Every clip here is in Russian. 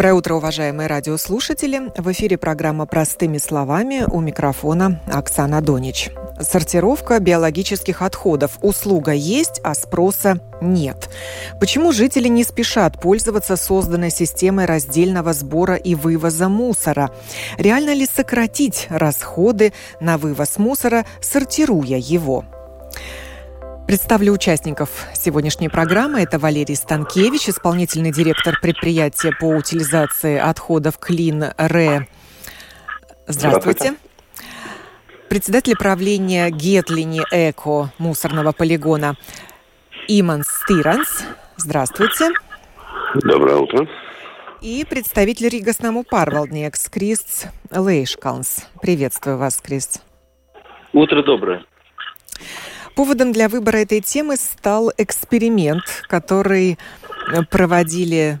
Доброе утро, уважаемые радиослушатели. В эфире программа «Простыми словами» у микрофона Оксана Донич. Сортировка биологических отходов. Услуга есть, а спроса нет. Почему жители не спешат пользоваться созданной системой раздельного сбора и вывоза мусора? Реально ли сократить расходы на вывоз мусора, сортируя его? Представлю участников сегодняшней программы. Это Валерий Станкевич, исполнительный директор предприятия по утилизации отходов Клин Ре. Здравствуйте. Председатель правления Гетлини Эко мусорного полигона Иман Стиранс. Здравствуйте. Доброе утро. И представитель Ригас Парвалднекс Крист Лейшкалнс. Приветствую вас, Крист. Утро доброе. Поводом для выбора этой темы стал эксперимент, который проводили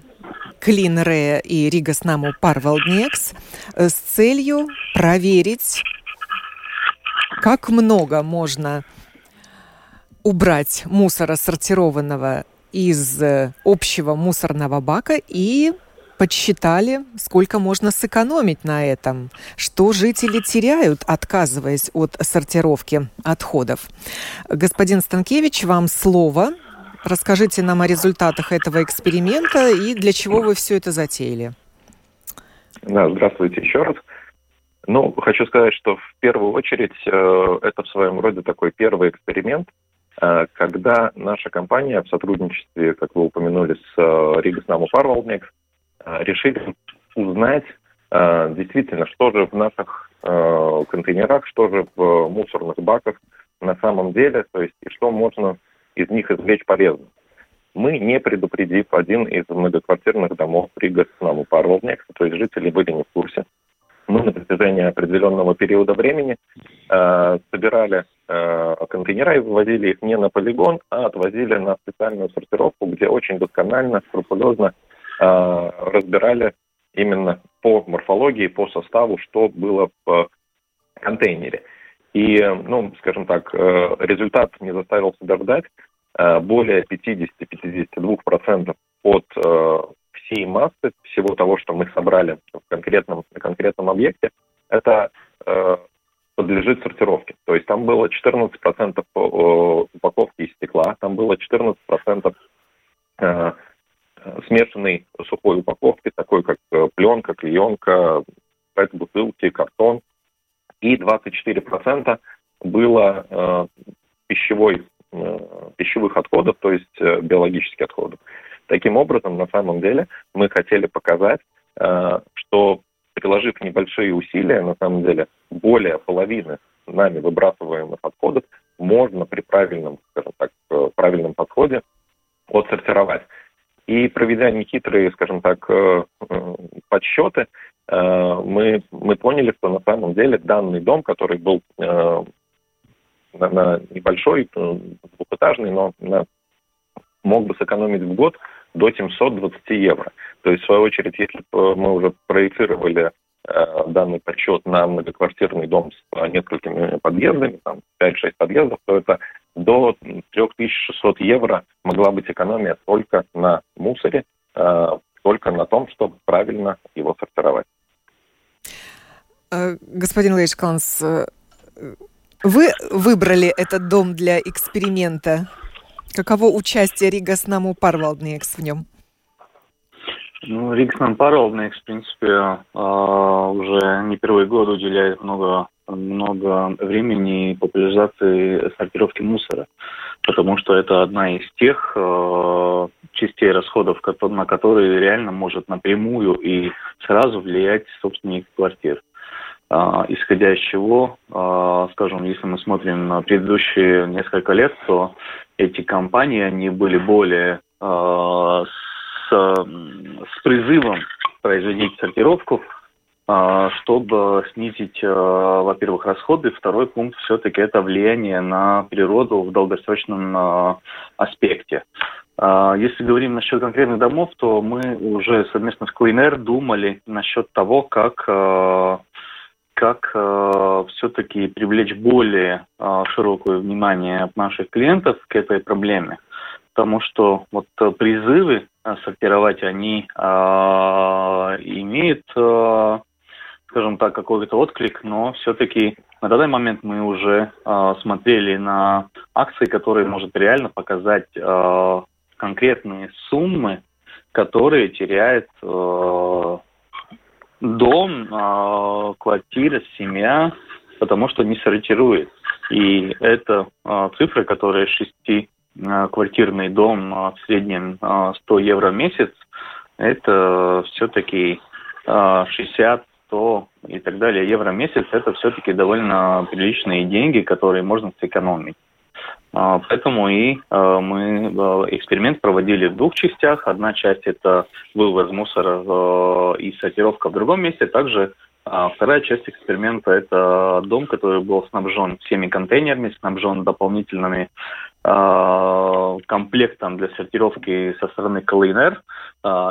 Клин Ре и Ригас Наму Парвалднекс с целью проверить, как много можно убрать мусора сортированного из общего мусорного бака и подсчитали, сколько можно сэкономить на этом, что жители теряют, отказываясь от сортировки отходов. Господин Станкевич, вам слово. Расскажите нам о результатах этого эксперимента и для чего вы все это затеяли. Да, здравствуйте еще раз. Ну, хочу сказать, что в первую очередь э, это в своем роде такой первый эксперимент, э, когда наша компания в сотрудничестве, как вы упомянули, с э, Ригас Наму Фарвалдникс, Э, решили узнать э, действительно, что же в наших э, контейнерах, что же в мусорных баках на самом деле, то есть и что можно из них извлечь полезно. Мы, не предупредив один из многоквартирных домов Рига с нами Парволнек, то есть жители были не в курсе, мы на протяжении определенного периода времени э, собирали э, контейнера и вывозили их не на полигон, а отвозили на специальную сортировку, где очень досконально, скрупулезно Э, разбирали именно по морфологии, по составу, что было в контейнере. И, ну, скажем так, э, результат не заставил себя ждать. Э, более 50-52% от всей массы, всего того, что мы собрали в конкретном, на конкретном объекте, это подлежит сортировке. То есть там было 14% упаковки из стекла, там было 14% смешанной сухой упаковки, такой как э, пленка, клеенка, пэт-бутылки, картон. И 24% было э, пищевой, э, пищевых отходов, то есть э, биологических отходов. Таким образом, на самом деле, мы хотели показать, э, что приложив небольшие усилия, на самом деле, более половины нами выбрасываемых отходов можно при правильном, скажем так, э, правильном подходе отсортировать. И проведя нехитрые, скажем так, э, э, подсчеты, э, мы, мы поняли, что на самом деле данный дом, который был на, небольшой, двухэтажный, но на, мог бы сэкономить в год до 720 евро. То есть, в свою очередь, если мы уже проецировали данный подсчет на многоквартирный дом с несколькими подъездами, там 5-6 подъездов, то это до 3600 евро могла быть экономия только на мусоре, э, только на том, чтобы правильно его сортировать. Э, господин Лейшканс, вы выбрали этот дом для эксперимента. Каково участие Рига Снаму Парвалдникс в нем? Ну, Риксман Паролдникс, в принципе, уже не первый год уделяет много много времени популяризации сортировки мусора, потому что это одна из тех э, частей расходов, на которые реально может напрямую и сразу влиять собственник квартир. Э, исходя из чего, э, скажем, если мы смотрим на предыдущие несколько лет, то эти компании, они были более э, с, с призывом производить сортировку чтобы снизить, во-первых, расходы. Второй пункт все-таки это влияние на природу в долгосрочном аспекте. Если говорим насчет конкретных домов, то мы уже совместно с Clean думали насчет того, как как э, все-таки привлечь более э, широкое внимание наших клиентов к этой проблеме. Потому что вот э, призывы э, сортировать, они э, имеют, э, скажем так, какой-то отклик, но все-таки на данный момент мы уже э, смотрели на акции, которые может реально показать э, конкретные суммы, которые теряет э, дом, э, квартира, семья, потому что не сортирует. И это э, цифры, которые шестиквартирный дом э, в среднем э, 100 евро в месяц, это все-таки э, 60 100 и так далее евро в месяц, это все-таки довольно приличные деньги, которые можно сэкономить. А, поэтому и а, мы а, эксперимент проводили в двух частях. Одна часть это вывоз мусора и сортировка в другом месте. Также вторая часть эксперимента это дом, который был снабжен всеми контейнерами, снабжен дополнительными комплектом для сортировки со стороны КЛНР.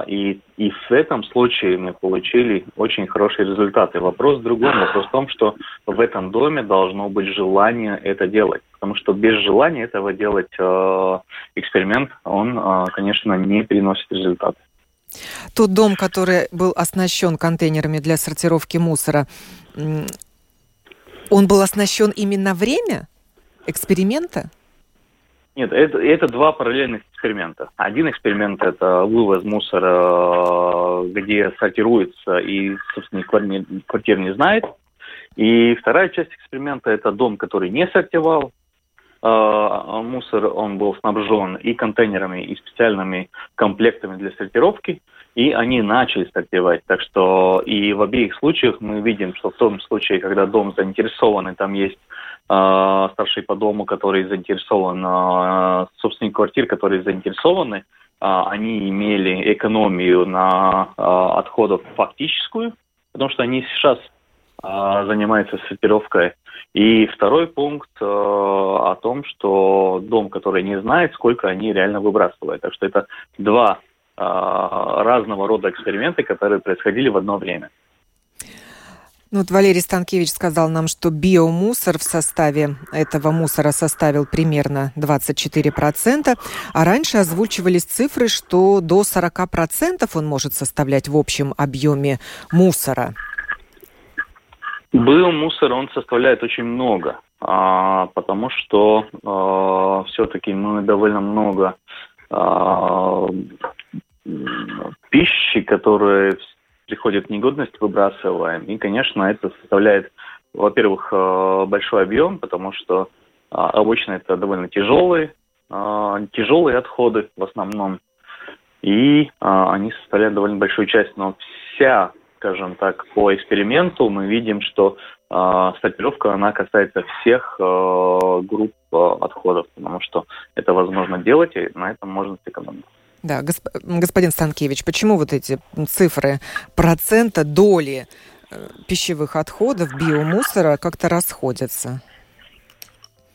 И, и в этом случае мы получили очень хорошие результаты. Вопрос в другом. Вопрос в том, что в этом доме должно быть желание это делать потому что без желания этого делать э, эксперимент, он, э, конечно, не приносит результаты. Тот дом, который был оснащен контейнерами для сортировки мусора, он был оснащен именно время эксперимента? Нет, это, это два параллельных эксперимента. Один эксперимент – это вывоз мусора, э, где сортируется и, собственно, квартир не знает. И вторая часть эксперимента – это дом, который не сортировал, а, мусор, он был снабжен и контейнерами, и специальными комплектами для сортировки, и они начали сортировать. Так что и в обеих случаях мы видим, что в том случае, когда дом заинтересован, и там есть э, старший по дому, который заинтересован, э, собственник квартир, которые заинтересованы, э, они имели экономию на э, отходов фактическую, потому что они сейчас э, занимаются сортировкой и второй пункт э, о том, что дом, который не знает, сколько они реально выбрасывают. Так что это два разного рода эксперименты, которые происходили в одно время. Ну, вот Валерий Станкевич сказал нам, что биомусор в составе этого мусора составил примерно 24%, а раньше озвучивались цифры, что до 40% он может составлять в общем объеме мусора. Был мусор, он составляет очень много, а, потому что а, все-таки мы довольно много а, пищи, которая приходит в негодность, выбрасываем. И, конечно, это составляет, во-первых, а, большой объем, потому что а, обычно это довольно тяжелые, а, тяжелые отходы в основном, и а, они составляют довольно большую часть, но вся скажем так, по эксперименту мы видим, что э, стапелевка, она касается всех э, групп э, отходов, потому что это возможно делать, и на этом можно сэкономить. Да, госп... господин Станкевич, почему вот эти цифры процента доли э, пищевых отходов, биомусора как-то расходятся?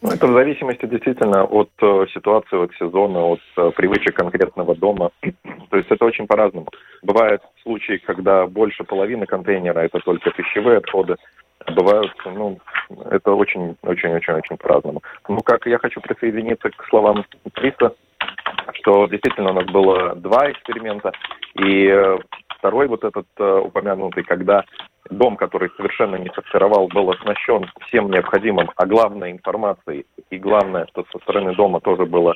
Ну, это в зависимости действительно от э, ситуации, от сезона, от э, привычек конкретного дома. То есть это очень по-разному. Бывают случаи, когда больше половины контейнера это только пищевые отходы. Бывают, ну, это очень-очень-очень-очень по-разному. Ну, как я хочу присоединиться к словам Криса, что действительно у нас было два эксперимента, и э, второй вот этот э, упомянутый, когда дом, который совершенно не сортировал, был оснащен всем необходимым, а главной информацией, и главное, что со стороны дома тоже было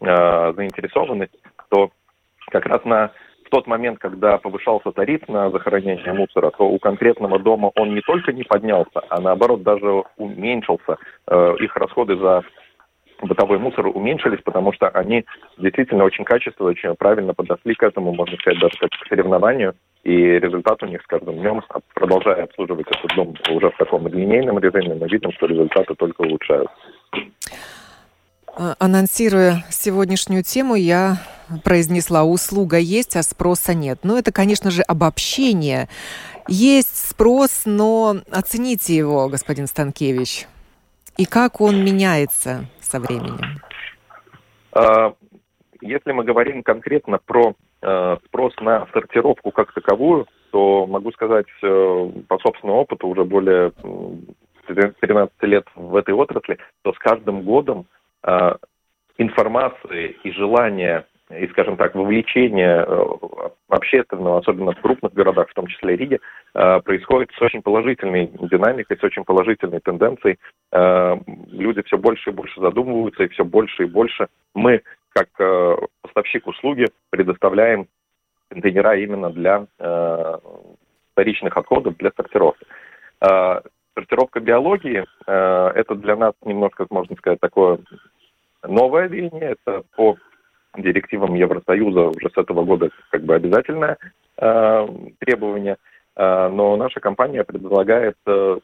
э, заинтересованность, то как раз на в тот момент, когда повышался тариф на захоронение мусора, то у конкретного дома он не только не поднялся, а наоборот даже уменьшился. Э, их расходы за бытовой мусор уменьшились, потому что они действительно очень качественно, очень правильно подошли к этому, можно сказать, даже как к соревнованию. И результат у них с каждым днем, продолжая обслуживать этот дом уже в таком линейном режиме, мы видим, что результаты только улучшаются. А, анонсируя сегодняшнюю тему, я произнесла «услуга есть, а спроса нет». Но это, конечно же, обобщение. Есть спрос, но оцените его, господин Станкевич. И как он меняется со временем? А, если мы говорим конкретно про э, спрос на сортировку как таковую, то могу сказать э, по собственному опыту уже более 13 лет в этой отрасли, то с каждым годом э, информации и желания и, скажем так, вовлечение э, общественного, особенно в крупных городах, в том числе Риге, э, происходит с очень положительной динамикой, с очень положительной тенденцией. Э, люди все больше и больше задумываются, и все больше и больше мы, как поставщик услуги, предоставляем контейнера именно для вторичных отходов, для сортировки. Сортировка биологии – это для нас немножко, можно сказать, такое новое веяние. Это по директивам Евросоюза уже с этого года как бы обязательное э, требование, э, но наша компания предлагает э,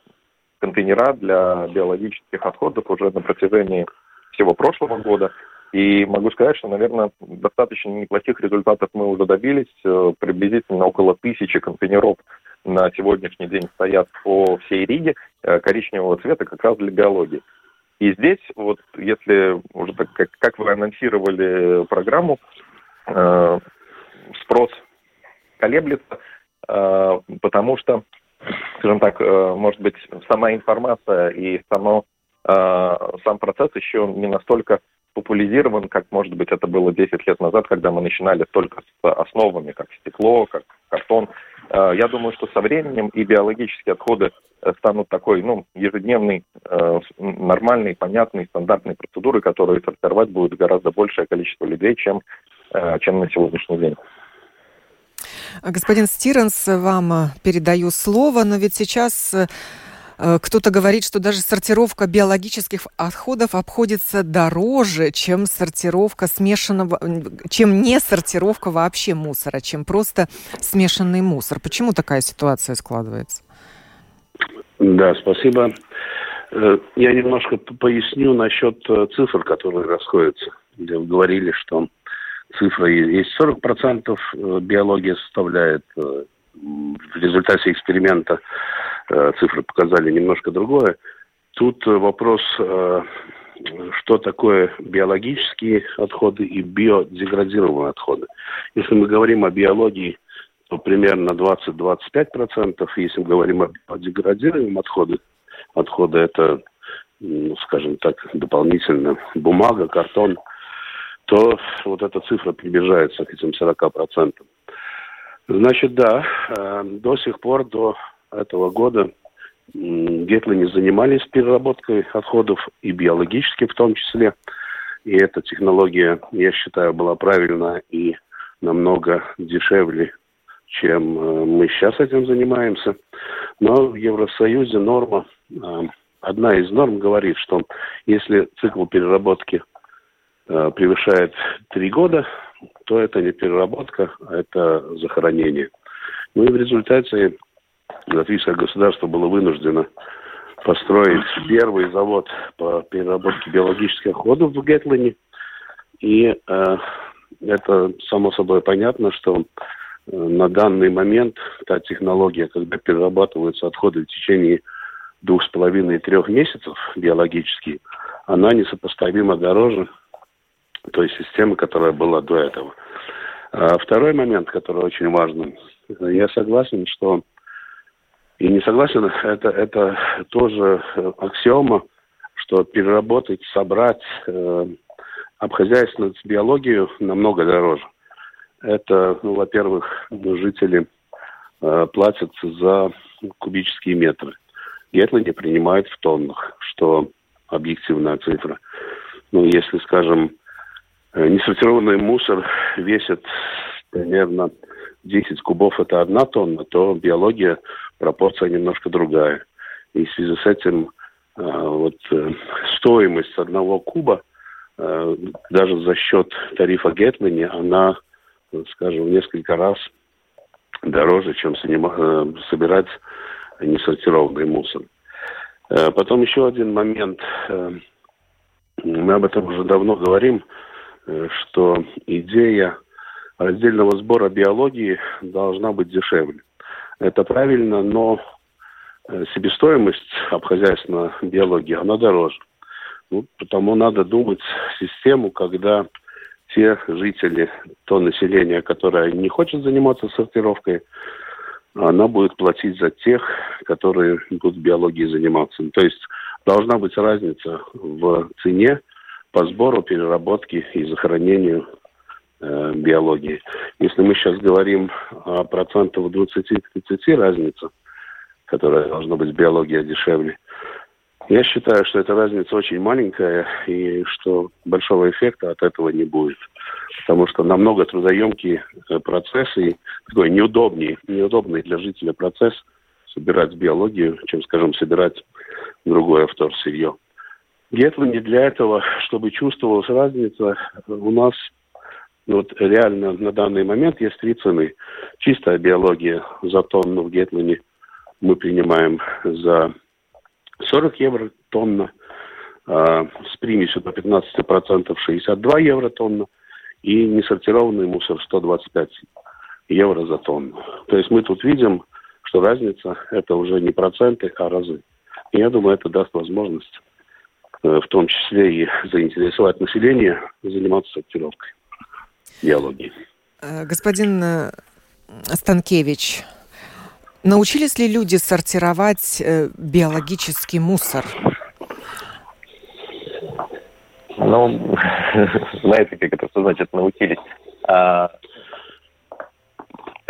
контейнера для биологических отходов уже на протяжении всего прошлого года. И могу сказать, что, наверное, достаточно неплохих результатов мы уже добились. Э, приблизительно около тысячи контейнеров на сегодняшний день стоят по всей Риге э, коричневого цвета как раз для биологии. И здесь, вот если уже так, как, как вы анонсировали программу, э, спрос колеблется, э, потому что, скажем так, э, может быть, сама информация и само, э, сам процесс еще не настолько популяризирован, как, может быть, это было 10 лет назад, когда мы начинали только с основами, как стекло, как картон. Э, я думаю, что со временем и биологические отходы э, станут такой, ну, ежедневной, э, нормальной, понятной, стандартной процедурой, которую сортировать будет гораздо большее количество людей, чем, чем на сегодняшний день. Господин Стиренс, вам передаю слово, но ведь сейчас кто-то говорит, что даже сортировка биологических отходов обходится дороже, чем сортировка смешанного, чем не сортировка вообще мусора, чем просто смешанный мусор. Почему такая ситуация складывается? Да, спасибо. Э, я немножко поясню насчет э, цифр, которые расходятся. Где вы говорили, что цифра есть 40% биология составляет в результате эксперимента Э, цифры показали немножко другое. Тут э, вопрос, э, что такое биологические отходы и биодеградируемые отходы. Если мы говорим о биологии, то примерно 20-25%. Если мы говорим о биодеградируемом отходе, отходы это, ну, скажем так, дополнительно бумага, картон, то вот эта цифра приближается к этим 40%. Значит, да, до сих пор, до этого года Гетлы занимались переработкой отходов и биологически в том числе. И эта технология, я считаю, была правильна и намного дешевле, чем э, мы сейчас этим занимаемся. Но в Евросоюзе норма, э, одна из норм говорит, что если цикл переработки э, превышает три года, то это не переработка, а это захоронение. Ну и в результате латвийское государство было вынуждено построить первый завод по переработке биологических отходов в Гетлине. И э, это само собой понятно, что э, на данный момент та технология, когда перерабатываются отходы в течение двух с половиной трех месяцев биологические, она несопоставимо дороже той системы, которая была до этого. А второй момент, который очень важен, я согласен, что и не согласен, это, это тоже э, аксиома, что переработать, собрать, э, обхозяйственную биологию намного дороже. Это, ну, во-первых, жители э, платят за кубические метры. Гетланди принимают в тоннах, что объективная цифра. Ну, если, скажем, э, несортированный мусор весит примерно 10 кубов – это одна тонна, то биология пропорция немножко другая. И в связи с этим э, вот э, стоимость одного куба э, даже за счет тарифа Гетмани, она, скажем, в несколько раз дороже, чем собирать несортированный мусор. Потом еще один момент. Мы об этом уже давно говорим, что идея раздельного сбора биологии должна быть дешевле. Это правильно, но э, себестоимость обхозяйственной биологии, она дороже. Ну, потому надо думать систему, когда те жители, то население, которое не хочет заниматься сортировкой, она будет платить за тех, которые будут биологией заниматься. То есть должна быть разница в цене по сбору, переработке и захоронению э, биологии. Если мы сейчас говорим о процентах 20-30 разница, которая должна быть биология дешевле, я считаю, что эта разница очень маленькая и что большого эффекта от этого не будет. Потому что намного трудоемкие э, процессы и такой неудобный, неудобный для жителя процесс собирать биологию, чем, скажем, собирать другое вторсырье. Гетланде для этого, чтобы чувствовалась разница, у нас вот реально на данный момент есть три цены. Чистая биология за тонну в Гетлане мы принимаем за 40 евро тонна, э, с примесью до 15% 62 евро тонна и несортированный мусор 125 евро за тонну. То есть мы тут видим, что разница это уже не проценты, а разы. И я думаю, это даст возможность э, в том числе и заинтересовать население заниматься сортировкой биологии. Э, господин э, Станкевич, Научились ли люди сортировать э, биологический мусор? Ну, знаете, как это что значит научились?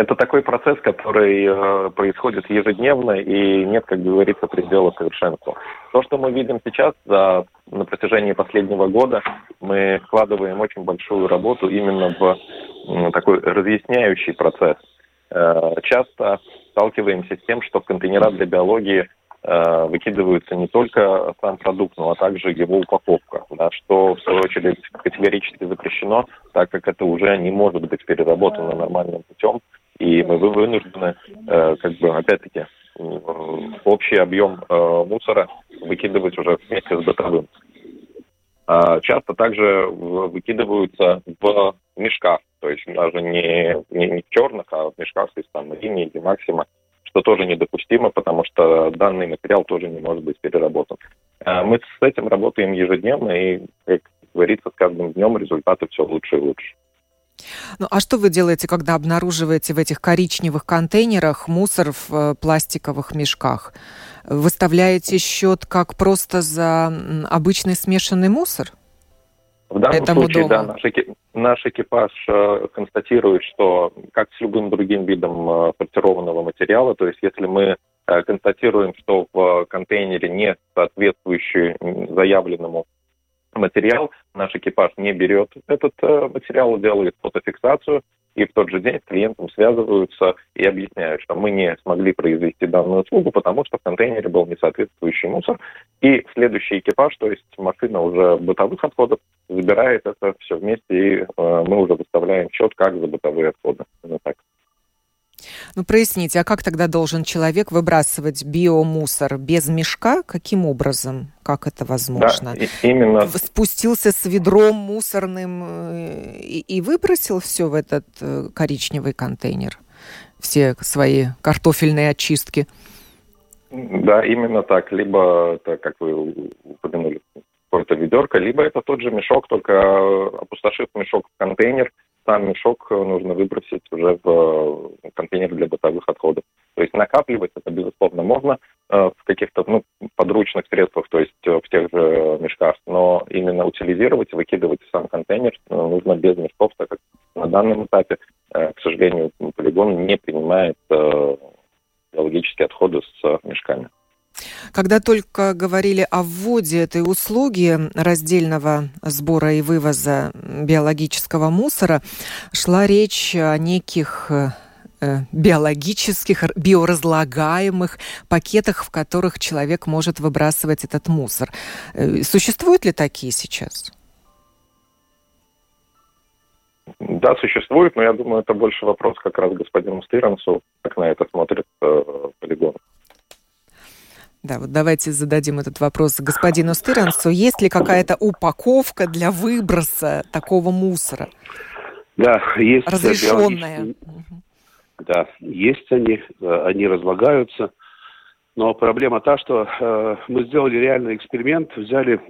Это такой процесс, который э, происходит ежедневно, и нет, как говорится, предела совершенству. То, что мы видим сейчас, за, на протяжении последнего года, мы вкладываем очень большую работу именно в такой разъясняющий процесс. Э, часто сталкиваемся с тем, что в контейнера для биологии э, выкидываются не только сам продукт, но а также его упаковка, да, что в свою очередь категорически запрещено, так как это уже не может быть переработано нормальным путем, и мы вынуждены, э, как бы, опять-таки, общий объем э, мусора выкидывать уже вместе с бытовым. А часто также выкидываются в мешках, то есть даже не, не, не в черных, а в мешках из там линии или максима, что тоже недопустимо, потому что данный материал тоже не может быть переработан. Мы с этим работаем ежедневно, и, как говорится, с каждым днем результаты все лучше и лучше. Ну а что вы делаете, когда обнаруживаете в этих коричневых контейнерах мусор в э, пластиковых мешках? Выставляете счет как просто за обычный смешанный мусор? В данном Этому случае, дома. да, наш, эки, наш экипаж э, констатирует, что как с любым другим видом э, сортированного материала, то есть если мы э, констатируем, что в контейнере не соответствующий заявленному материал, наш экипаж не берет этот э, материал, делает фотофиксацию, и в тот же день с клиентом связываются и объясняют, что мы не смогли произвести данную услугу, потому что в контейнере был несоответствующий мусор. И следующий экипаж, то есть машина уже бытовых отходов, забирает это все вместе, и э, мы уже выставляем счет как за бытовые отходы. Именно так. Ну, проясните, а как тогда должен человек выбрасывать биомусор без мешка? Каким образом? Как это возможно? Да, именно. Спустился с ведром мусорным э, и, и выбросил все в этот э, коричневый контейнер? Все свои картофельные очистки? Да, именно так. Либо, это, как вы упомянули, какое-то ведерко, либо это тот же мешок, только э, опустошив мешок в контейнер, сам мешок э, нужно выбросить уже в э, контейнер для бытовых отходов. То есть накапливать это, безусловно, можно э, в каких-то ну, подручных средствах, то есть в тех же мешках, но именно утилизировать, выкидывать в сам контейнер нужно без мешков, так как на данном этапе, к сожалению, полигон не принимает биологические отходы с мешками. Когда только говорили о вводе этой услуги раздельного сбора и вывоза биологического мусора, шла речь о неких э, биологических, биоразлагаемых пакетах, в которых человек может выбрасывать этот мусор. Э, существуют ли такие сейчас? Да, существует, но я думаю, это больше вопрос как раз господину Стиренсу, как на это смотрит э, полигон. Да, вот давайте зададим этот вопрос господину Стырансу. Есть ли какая-то упаковка для выброса такого мусора? Да, есть. Разрешенная. Да, есть они, э, они разлагаются. Но проблема та, что э, мы сделали реальный эксперимент, взяли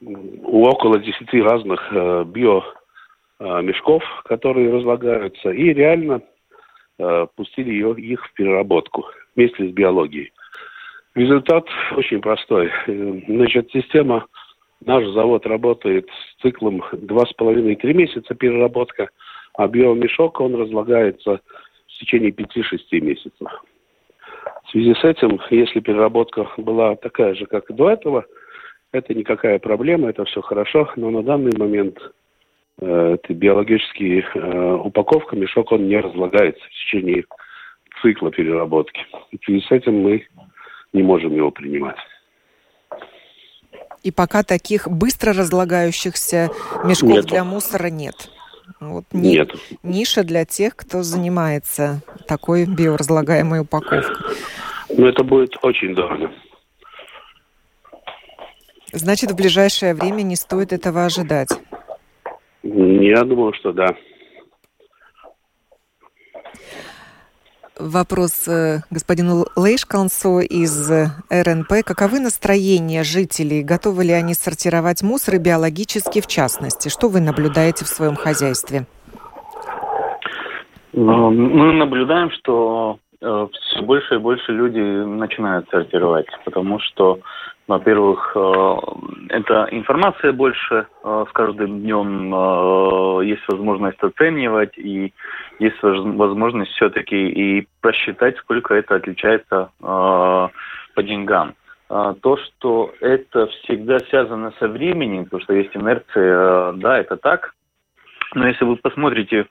у около 10 разных э, биомешков, э, которые разлагаются, и реально э, пустили ее, их в переработку вместе с биологией. Результат очень простой. Э, значит, система, наш завод работает с циклом 2,5-3 месяца переработка, а биомешок, он разлагается в течение 5-6 месяцев. В связи с этим, если переработка была такая же, как и до этого, это никакая проблема, это все хорошо, но на данный момент э, биологический э, упаковка, мешок, он не разлагается в течение цикла переработки. В связи с этим мы не можем его принимать. И пока таких быстро разлагающихся мешков Нету. для мусора нет. Вот ни, нет. Ниша для тех, кто занимается такой биоразлагаемой упаковкой. Ну, это будет очень дорого. Значит, в ближайшее время не стоит этого ожидать. Я думаю, что да. Вопрос э, господину Лейшкансу из э, РНП. Каковы настроения жителей? Готовы ли они сортировать мусор и биологически в частности? Что вы наблюдаете в своем хозяйстве? Ну, мы наблюдаем, что э, все больше и больше люди начинают сортировать, потому что во-первых, э, это информация больше э, с каждым днем, э, есть возможность оценивать и есть возможность все-таки и просчитать, сколько это отличается по деньгам. То, что это всегда связано со временем, потому что есть инерция, да, это так. Но если вы посмотрите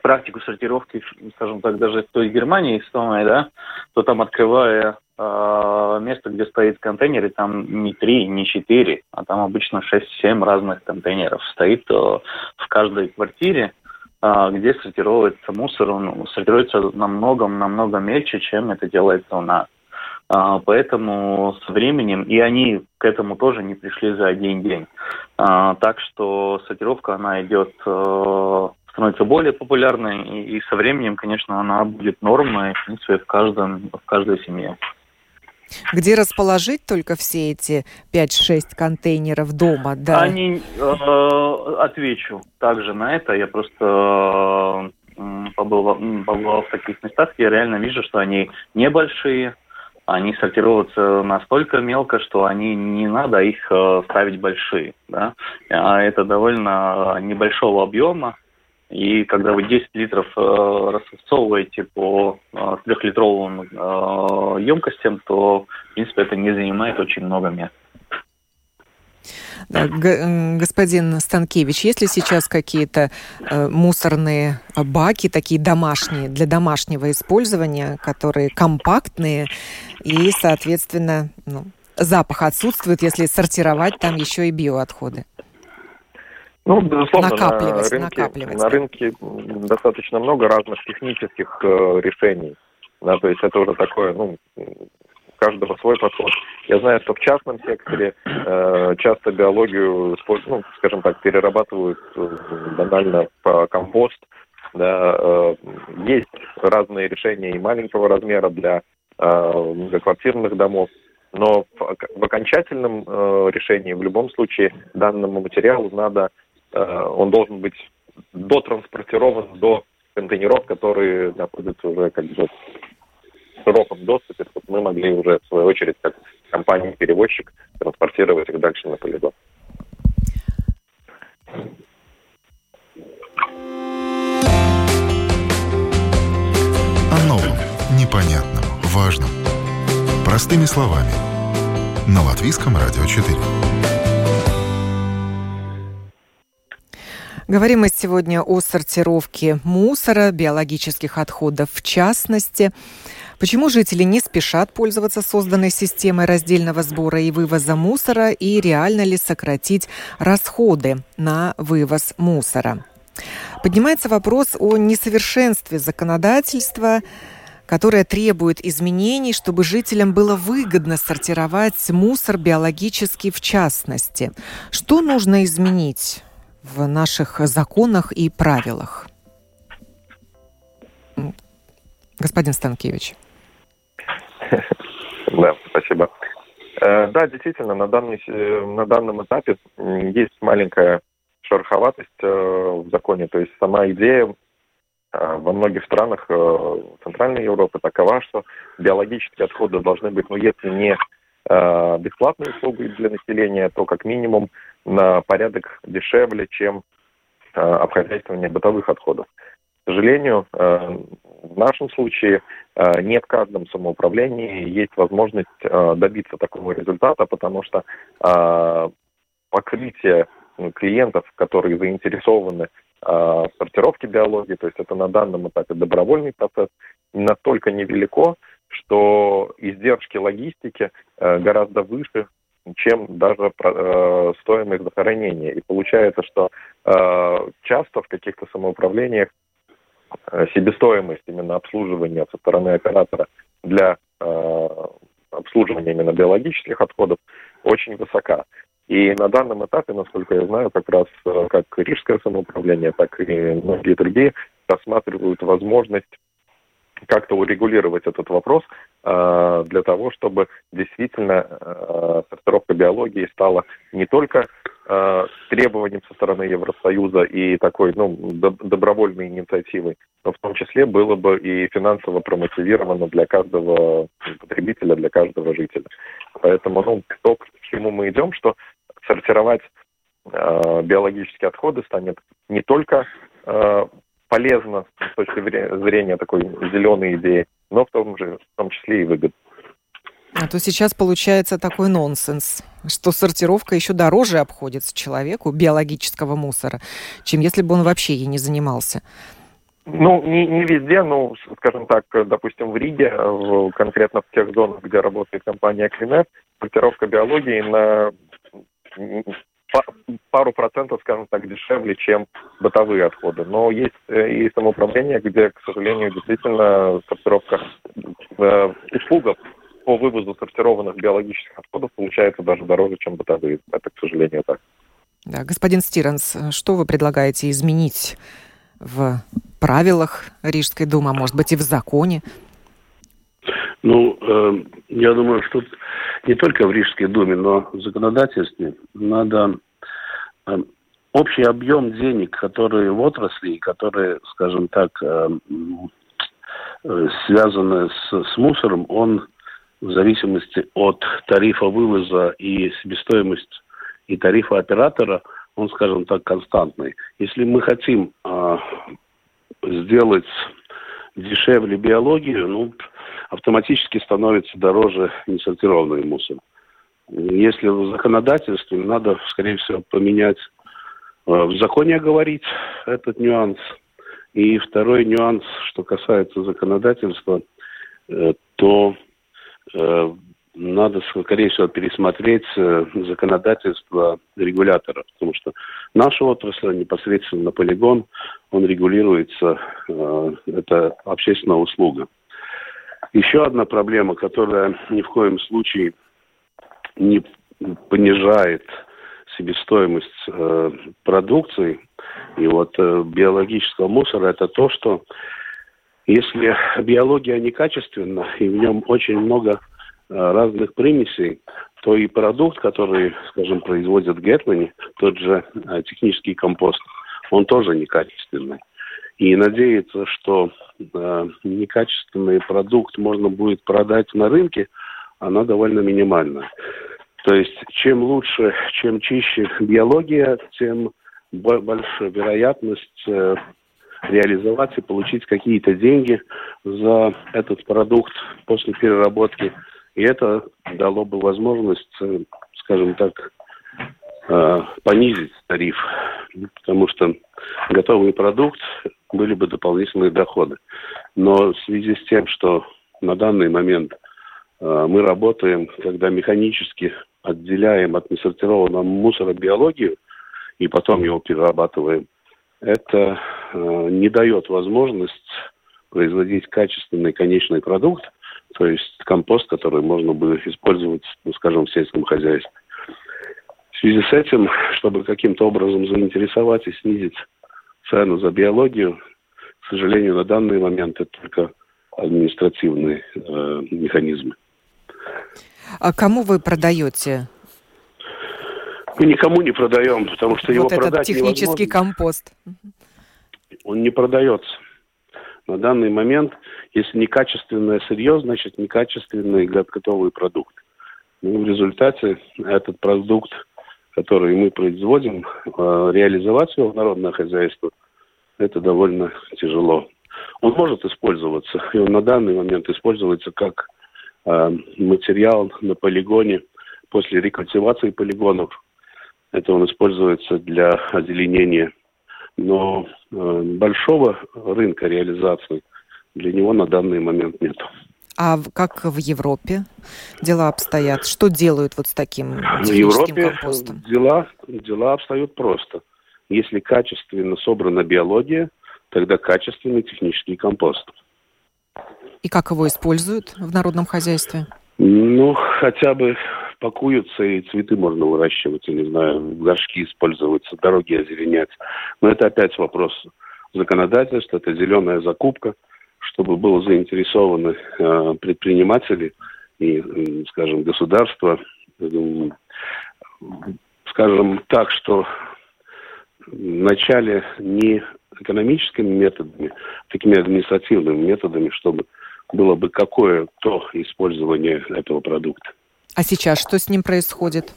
практику сортировки, скажем так, даже в той Германии самой, да, то там открывая э, место, где стоит контейнер, и там не три, не четыре, а там обычно шесть-семь разных контейнеров стоит э, в каждой квартире, э, где сортируется мусор, он сортируется намного-намного мельче, чем это делается у нас. Uh, поэтому с временем, и они к этому тоже не пришли за один день. Так что сортировка, она идет становится более популярной, и, и со временем, конечно, она будет нормой, в принципе, в, каждом, в каждой семье. Где расположить только все эти 5-6 контейнеров дома? Да. Они, э, отвечу также на это. Я просто э, побывал, побывал в таких местах, я реально вижу, что они небольшие, они сортируются настолько мелко, что они не надо их э, ставить большие. Да? А это довольно небольшого объема, и когда вы 10 литров э, рассовываете по э, трехлитровым э, емкостям, то, в принципе, это не занимает очень много места. Да, господин Станкевич, есть ли сейчас какие-то э, мусорные баки, такие домашние, для домашнего использования, которые компактные и, соответственно, ну, запах отсутствует, если сортировать там еще и биоотходы? Ну, безусловно, накапливать, на рынке, накапливать. на рынке достаточно много разных технических э, решений. Да, то есть это уже такое, ну, каждого свой подход. Я знаю, что в частном секторе э, часто биологию, ну, скажем так, перерабатывают э, банально по компост. Да, э, есть разные решения и маленького размера для э, многоквартирных домов. Но в, в окончательном э, решении в любом случае данному материалу надо он должен быть дотранспортирован до контейнеров, которые находятся уже как бы в широком доступе, чтобы мы могли уже, в свою очередь, как компания-перевозчик, транспортировать их дальше на полигон. О новом, непонятном, важном. Простыми словами. На Латвийском радио 4. Говорим мы сегодня о сортировке мусора, биологических отходов в частности. Почему жители не спешат пользоваться созданной системой раздельного сбора и вывоза мусора и реально ли сократить расходы на вывоз мусора? Поднимается вопрос о несовершенстве законодательства, которая требует изменений, чтобы жителям было выгодно сортировать мусор биологический в частности. Что нужно изменить в наших законах и правилах? Господин Станкевич. Да, спасибо. Э, да, действительно, на, данный, э, на данном этапе есть маленькая шероховатость э, в законе. То есть сама идея во многих странах Центральной Европы такова, что биологические отходы должны быть, ну, если не бесплатной услугой для населения, то как минимум на порядок дешевле, чем обхозяйствование бытовых отходов. К сожалению, в нашем случае э, не в каждом самоуправлении есть возможность э, добиться такого результата, потому что э, покрытие клиентов, которые заинтересованы в сортировке биологии, то есть это на данном этапе добровольный процесс, настолько невелико, что издержки логистики гораздо выше, чем даже стоимость захоронения. И получается, что часто в каких-то самоуправлениях Э, себестоимость именно обслуживания со стороны оператора для э, обслуживания именно биологических отходов очень высока. И на данном этапе, насколько я знаю, как раз э, как Рижское самоуправление, так и многие другие рассматривают возможность как-то урегулировать этот вопрос э, для того, чтобы действительно э, сортировка биологии стала не только э, требованием со стороны Евросоюза и такой ну, доб- добровольной инициативой, но в том числе было бы и финансово промотивировано для каждого потребителя, для каждого жителя. Поэтому ну, то, к чему мы идем, что сортировать э, биологические отходы станет не только э, полезно с точки зрения такой зеленой идеи, но в том, же, в том числе и выгодно. А то сейчас получается такой нонсенс, что сортировка еще дороже обходится человеку биологического мусора, чем если бы он вообще ей не занимался. Ну, не, не везде, ну, скажем так, допустим, в Риге, в, конкретно в тех зонах, где работает компания Клинет, сортировка биологии на пару процентов, скажем так, дешевле, чем бытовые отходы. Но есть э, и самоуправление, где, к сожалению, действительно сортировка э, услуга по вывозу сортированных биологических отходов получается даже дороже, чем бытовые. Это, к сожалению, так. Да, господин Стиренс, что вы предлагаете изменить в правилах Рижской думы, а может быть и в законе? Ну, э, я думаю, что не только в Рижской думе, но в законодательстве надо э, общий объем денег, которые в отрасли, которые, скажем так, э, э, связаны с, с мусором, он в зависимости от тарифа вывоза и себестоимость и тарифа оператора, он, скажем так, константный. Если мы хотим э, сделать дешевле биологию, ну, автоматически становится дороже несортированный мусор. Если в законодательстве, надо, скорее всего, поменять, э, в законе оговорить этот нюанс. И второй нюанс, что касается законодательства, э, то э, надо, скорее всего, пересмотреть законодательство регулятора, потому что наша отрасль непосредственно на полигон, он регулируется, это общественная услуга. Еще одна проблема, которая ни в коем случае не понижает себестоимость э, продукции и вот э, биологического мусора, это то, что если биология некачественна и в нем очень много э, разных примесей, то и продукт, который, скажем, производят Гетмани, тот же э, технический компост, он тоже некачественный. И надеяться, что э, некачественный продукт можно будет продать на рынке, она довольно минимальна. То есть чем лучше, чем чище биология, тем больше вероятность э, реализовать и получить какие-то деньги за этот продукт после переработки. И это дало бы возможность, э, скажем так, э, понизить тариф, потому что готовый продукт были бы дополнительные доходы. Но в связи с тем, что на данный момент э, мы работаем, когда механически отделяем от несортированного мусора биологию и потом его перерабатываем, это не дает возможность производить качественный конечный продукт, то есть компост, который можно бы использовать, ну, скажем, в сельском хозяйстве. В связи с этим, чтобы каким-то образом заинтересовать и снизить цену за биологию, к сожалению, на данный момент это только административные э, механизмы. А кому вы продаете? Мы никому не продаем, потому что вот его этот продать технический невозможно. компост. Он не продается. На данный момент, если некачественное сырье, значит некачественный готовый продукт. Ну, в результате этот продукт, который мы производим, э, реализовать его в народное хозяйство, это довольно тяжело. Он может использоваться, и он на данный момент используется как э, материал на полигоне после рекультивации полигонов. Это он используется для озеленения. Но э, большого рынка реализации для него на данный момент нет. А как в Европе дела обстоят? Что делают вот с таким В Европе компостом? Дела, дела обстоят просто. Если качественно собрана биология, тогда качественный технический компост. И как его используют в народном хозяйстве? Ну, хотя бы пакуются, и цветы можно выращивать, я не знаю, горшки используются, дороги озеленять. Но это опять вопрос законодательства, это зеленая закупка, чтобы было заинтересованы э, предприниматели и, э, скажем, государство, э, скажем так, что вначале не экономическими методами, такими административными методами, чтобы было бы какое-то использование этого продукта. А сейчас что с ним происходит?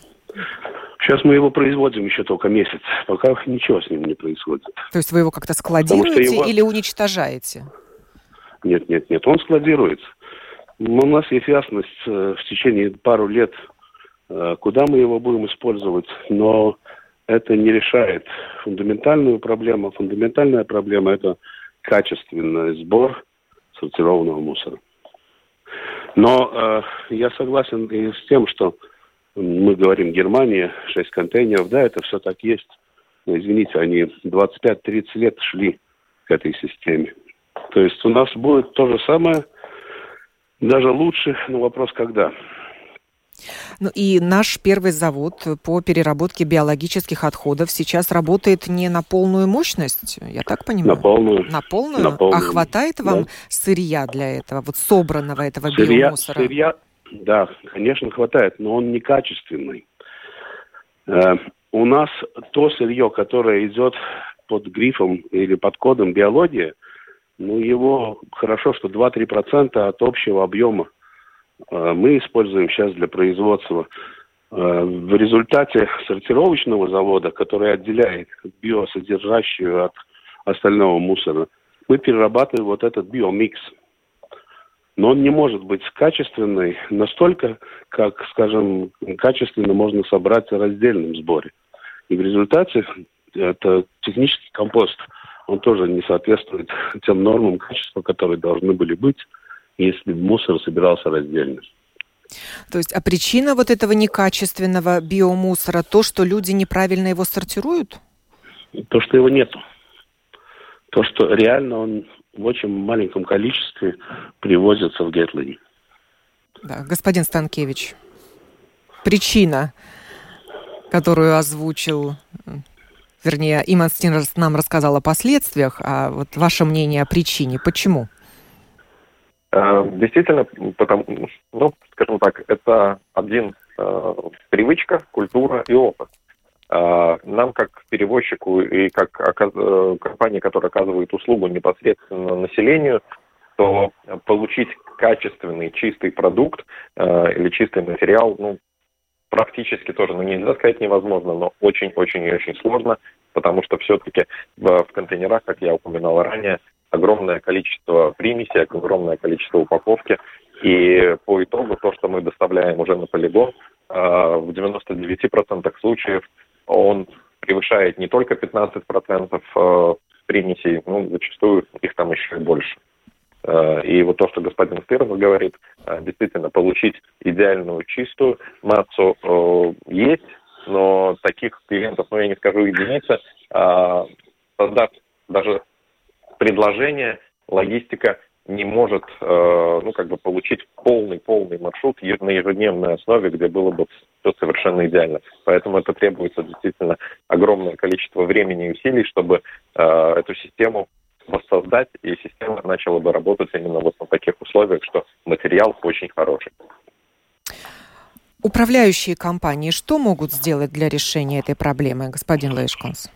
Сейчас мы его производим еще только месяц, пока ничего с ним не происходит. То есть вы его как-то складируете его... или уничтожаете? Нет, нет, нет, он складируется. У нас есть ясность э, в течение пару лет, э, куда мы его будем использовать, но это не решает фундаментальную проблему. Фундаментальная проблема – это качественный сбор сортированного мусора. Но э, я согласен и с тем, что мы говорим Германия, 6 контейнеров, да, это все так есть. Но, извините, они 25-30 лет шли к этой системе. То есть у нас будет то же самое, даже лучше, но вопрос когда. Ну и наш первый завод по переработке биологических отходов сейчас работает не на полную мощность, я так понимаю? На полную. На полную? На полную. А хватает вам да. сырья для этого, вот собранного этого сырья, биомусора? Сырья, да, конечно, хватает, но он некачественный. Э, у нас то сырье, которое идет под грифом или под кодом биология, ну, его хорошо, что 2-3% от общего объема мы используем сейчас для производства. Э, в результате сортировочного завода, который отделяет биосодержащую от остального мусора, мы перерабатываем вот этот биомикс. Но он не может быть качественный настолько, как, скажем, качественно можно собрать в раздельном сборе. И в результате это технический компост, он тоже не соответствует тем нормам качества, которые должны были быть если мусор собирался раздельно. То есть, а причина вот этого некачественного биомусора то, что люди неправильно его сортируют? То, что его нету. То, что реально он в очень маленьком количестве привозится в Гетлине. Да, господин Станкевич, причина, которую озвучил, вернее, Иман Стинерс нам рассказал о последствиях, а вот ваше мнение о причине, почему? Э, действительно, потому, ну, скажем так, это один э, привычка, культура и опыт. Э, нам, как перевозчику и как. Э, компании, которая оказывает услугу непосредственно населению, то получить качественный, чистый продукт э, или чистый материал, ну, практически тоже, ну, нельзя сказать невозможно, но очень-очень и очень сложно, потому что все-таки в, в контейнерах, как я упоминал ранее, огромное количество примесей, огромное количество упаковки. И по итогу то, что мы доставляем уже на полигон, а, в 99% случаев он превышает не только 15% а, примесей, ну, зачастую их там еще и больше. А, и вот то, что господин Стырнов говорит, действительно, получить идеальную чистую массу есть, но таких клиентов, ну, я не скажу единицы, создав даже предложение, логистика не может, э, ну, как бы получить полный-полный маршрут на ежедневной основе, где было бы все совершенно идеально. Поэтому это требуется действительно огромное количество времени и усилий, чтобы э, эту систему воссоздать, и система начала бы работать именно вот на таких условиях, что материал очень хороший. Управляющие компании что могут сделать для решения этой проблемы, господин Лейшконс?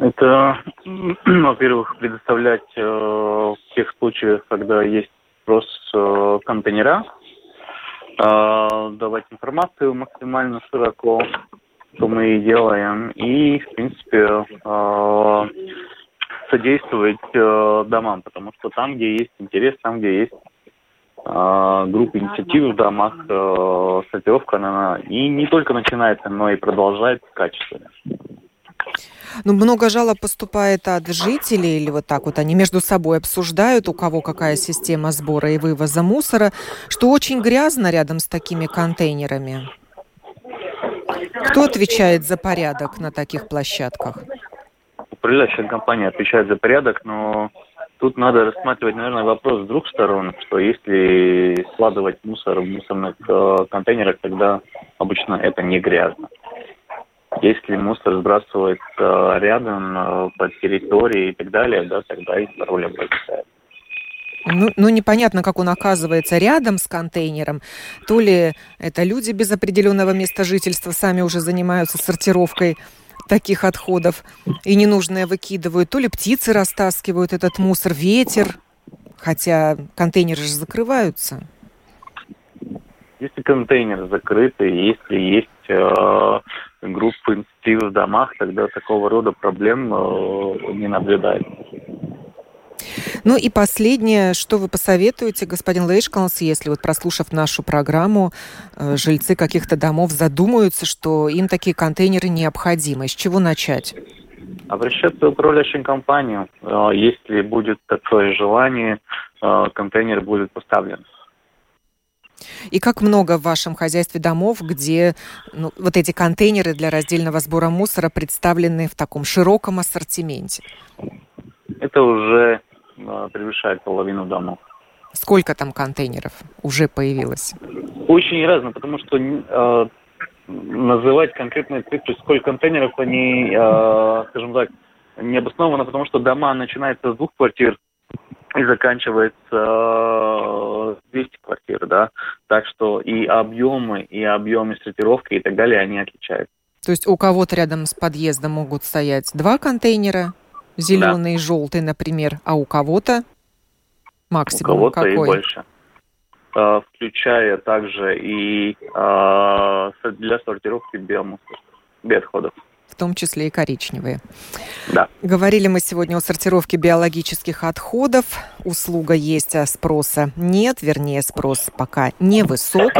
Это, во-первых, предоставлять э, в тех случаях, когда есть спрос э, контейнера, э, давать информацию максимально широко, что мы и делаем, и, в принципе, э, содействовать э, домам, потому что там, где есть интерес, там, где есть э, группа инициатив в домах, э, сортировка, она и не только начинается, но и продолжается качественно. Ну, много жалоб поступает от жителей, или вот так вот они между собой обсуждают, у кого какая система сбора и вывоза мусора, что очень грязно рядом с такими контейнерами. Кто отвечает за порядок на таких площадках? Управляющая компания отвечает за порядок, но тут надо рассматривать, наверное, вопрос с двух сторон, что если складывать мусор в мусорных э, контейнерах, тогда обычно это не грязно. Если мусор сбрасывается рядом, э, по территории и так далее, да, тогда и проблема возникает. Ну, ну, непонятно, как он оказывается рядом с контейнером. То ли это люди без определенного места жительства сами уже занимаются сортировкой таких отходов и ненужное выкидывают, то ли птицы растаскивают этот мусор, ветер, хотя контейнеры же закрываются. Если контейнер закрытый, если есть э, группы инициативы в домах, тогда такого рода проблем э, не наблюдается. Ну и последнее, что вы посоветуете, господин Лейшкалнс, если вот прослушав нашу программу, э, жильцы каких-то домов задумаются, что им такие контейнеры необходимы. С чего начать? Обращаться в управляющую компанию. Э, если будет такое желание, контейнер будет поставлен. И как много в вашем хозяйстве домов, где ну, вот эти контейнеры для раздельного сбора мусора представлены в таком широком ассортименте? Это уже э, превышает половину домов. Сколько там контейнеров уже появилось? Очень разно, потому что э, называть конкретные цифры, сколько контейнеров, они, э, скажем так, не обоснованно, потому что дома начинаются с двух квартир, и заканчивается 200 квартир, да. Так что и объемы, и объемы сортировки и так далее, они отличаются. То есть у кого-то рядом с подъездом могут стоять два контейнера, зеленый да. и желтый, например, а у кого-то максимум у кого-то какой? и больше. А, включая также и а, для сортировки биомусора, биоотходов в том числе и коричневые. Да. Говорили мы сегодня о сортировке биологических отходов. Услуга есть, а спроса нет, вернее, спрос пока невысок.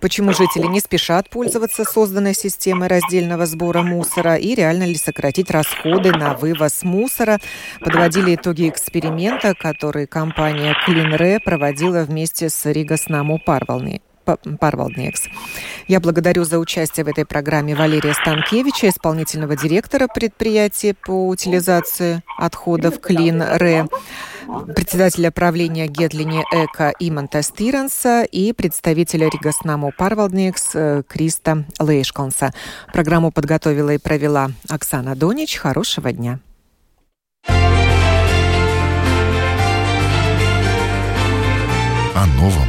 Почему жители не спешат пользоваться созданной системой раздельного сбора мусора и реально ли сократить расходы на вывоз мусора? Подводили итоги эксперимента, который компания CleanRe проводила вместе с Ригаснамо Парвални. Парвалднекс. Я благодарю за участие в этой программе Валерия Станкевича, исполнительного директора предприятия по утилизации отходов Клин Ре, председателя правления Гетлини Эко Иманта Стиранса и представителя Ригаснамо Парвалднекс э, Криста Лейшконса. Программу подготовила и провела Оксана Донич. Хорошего дня. О новом,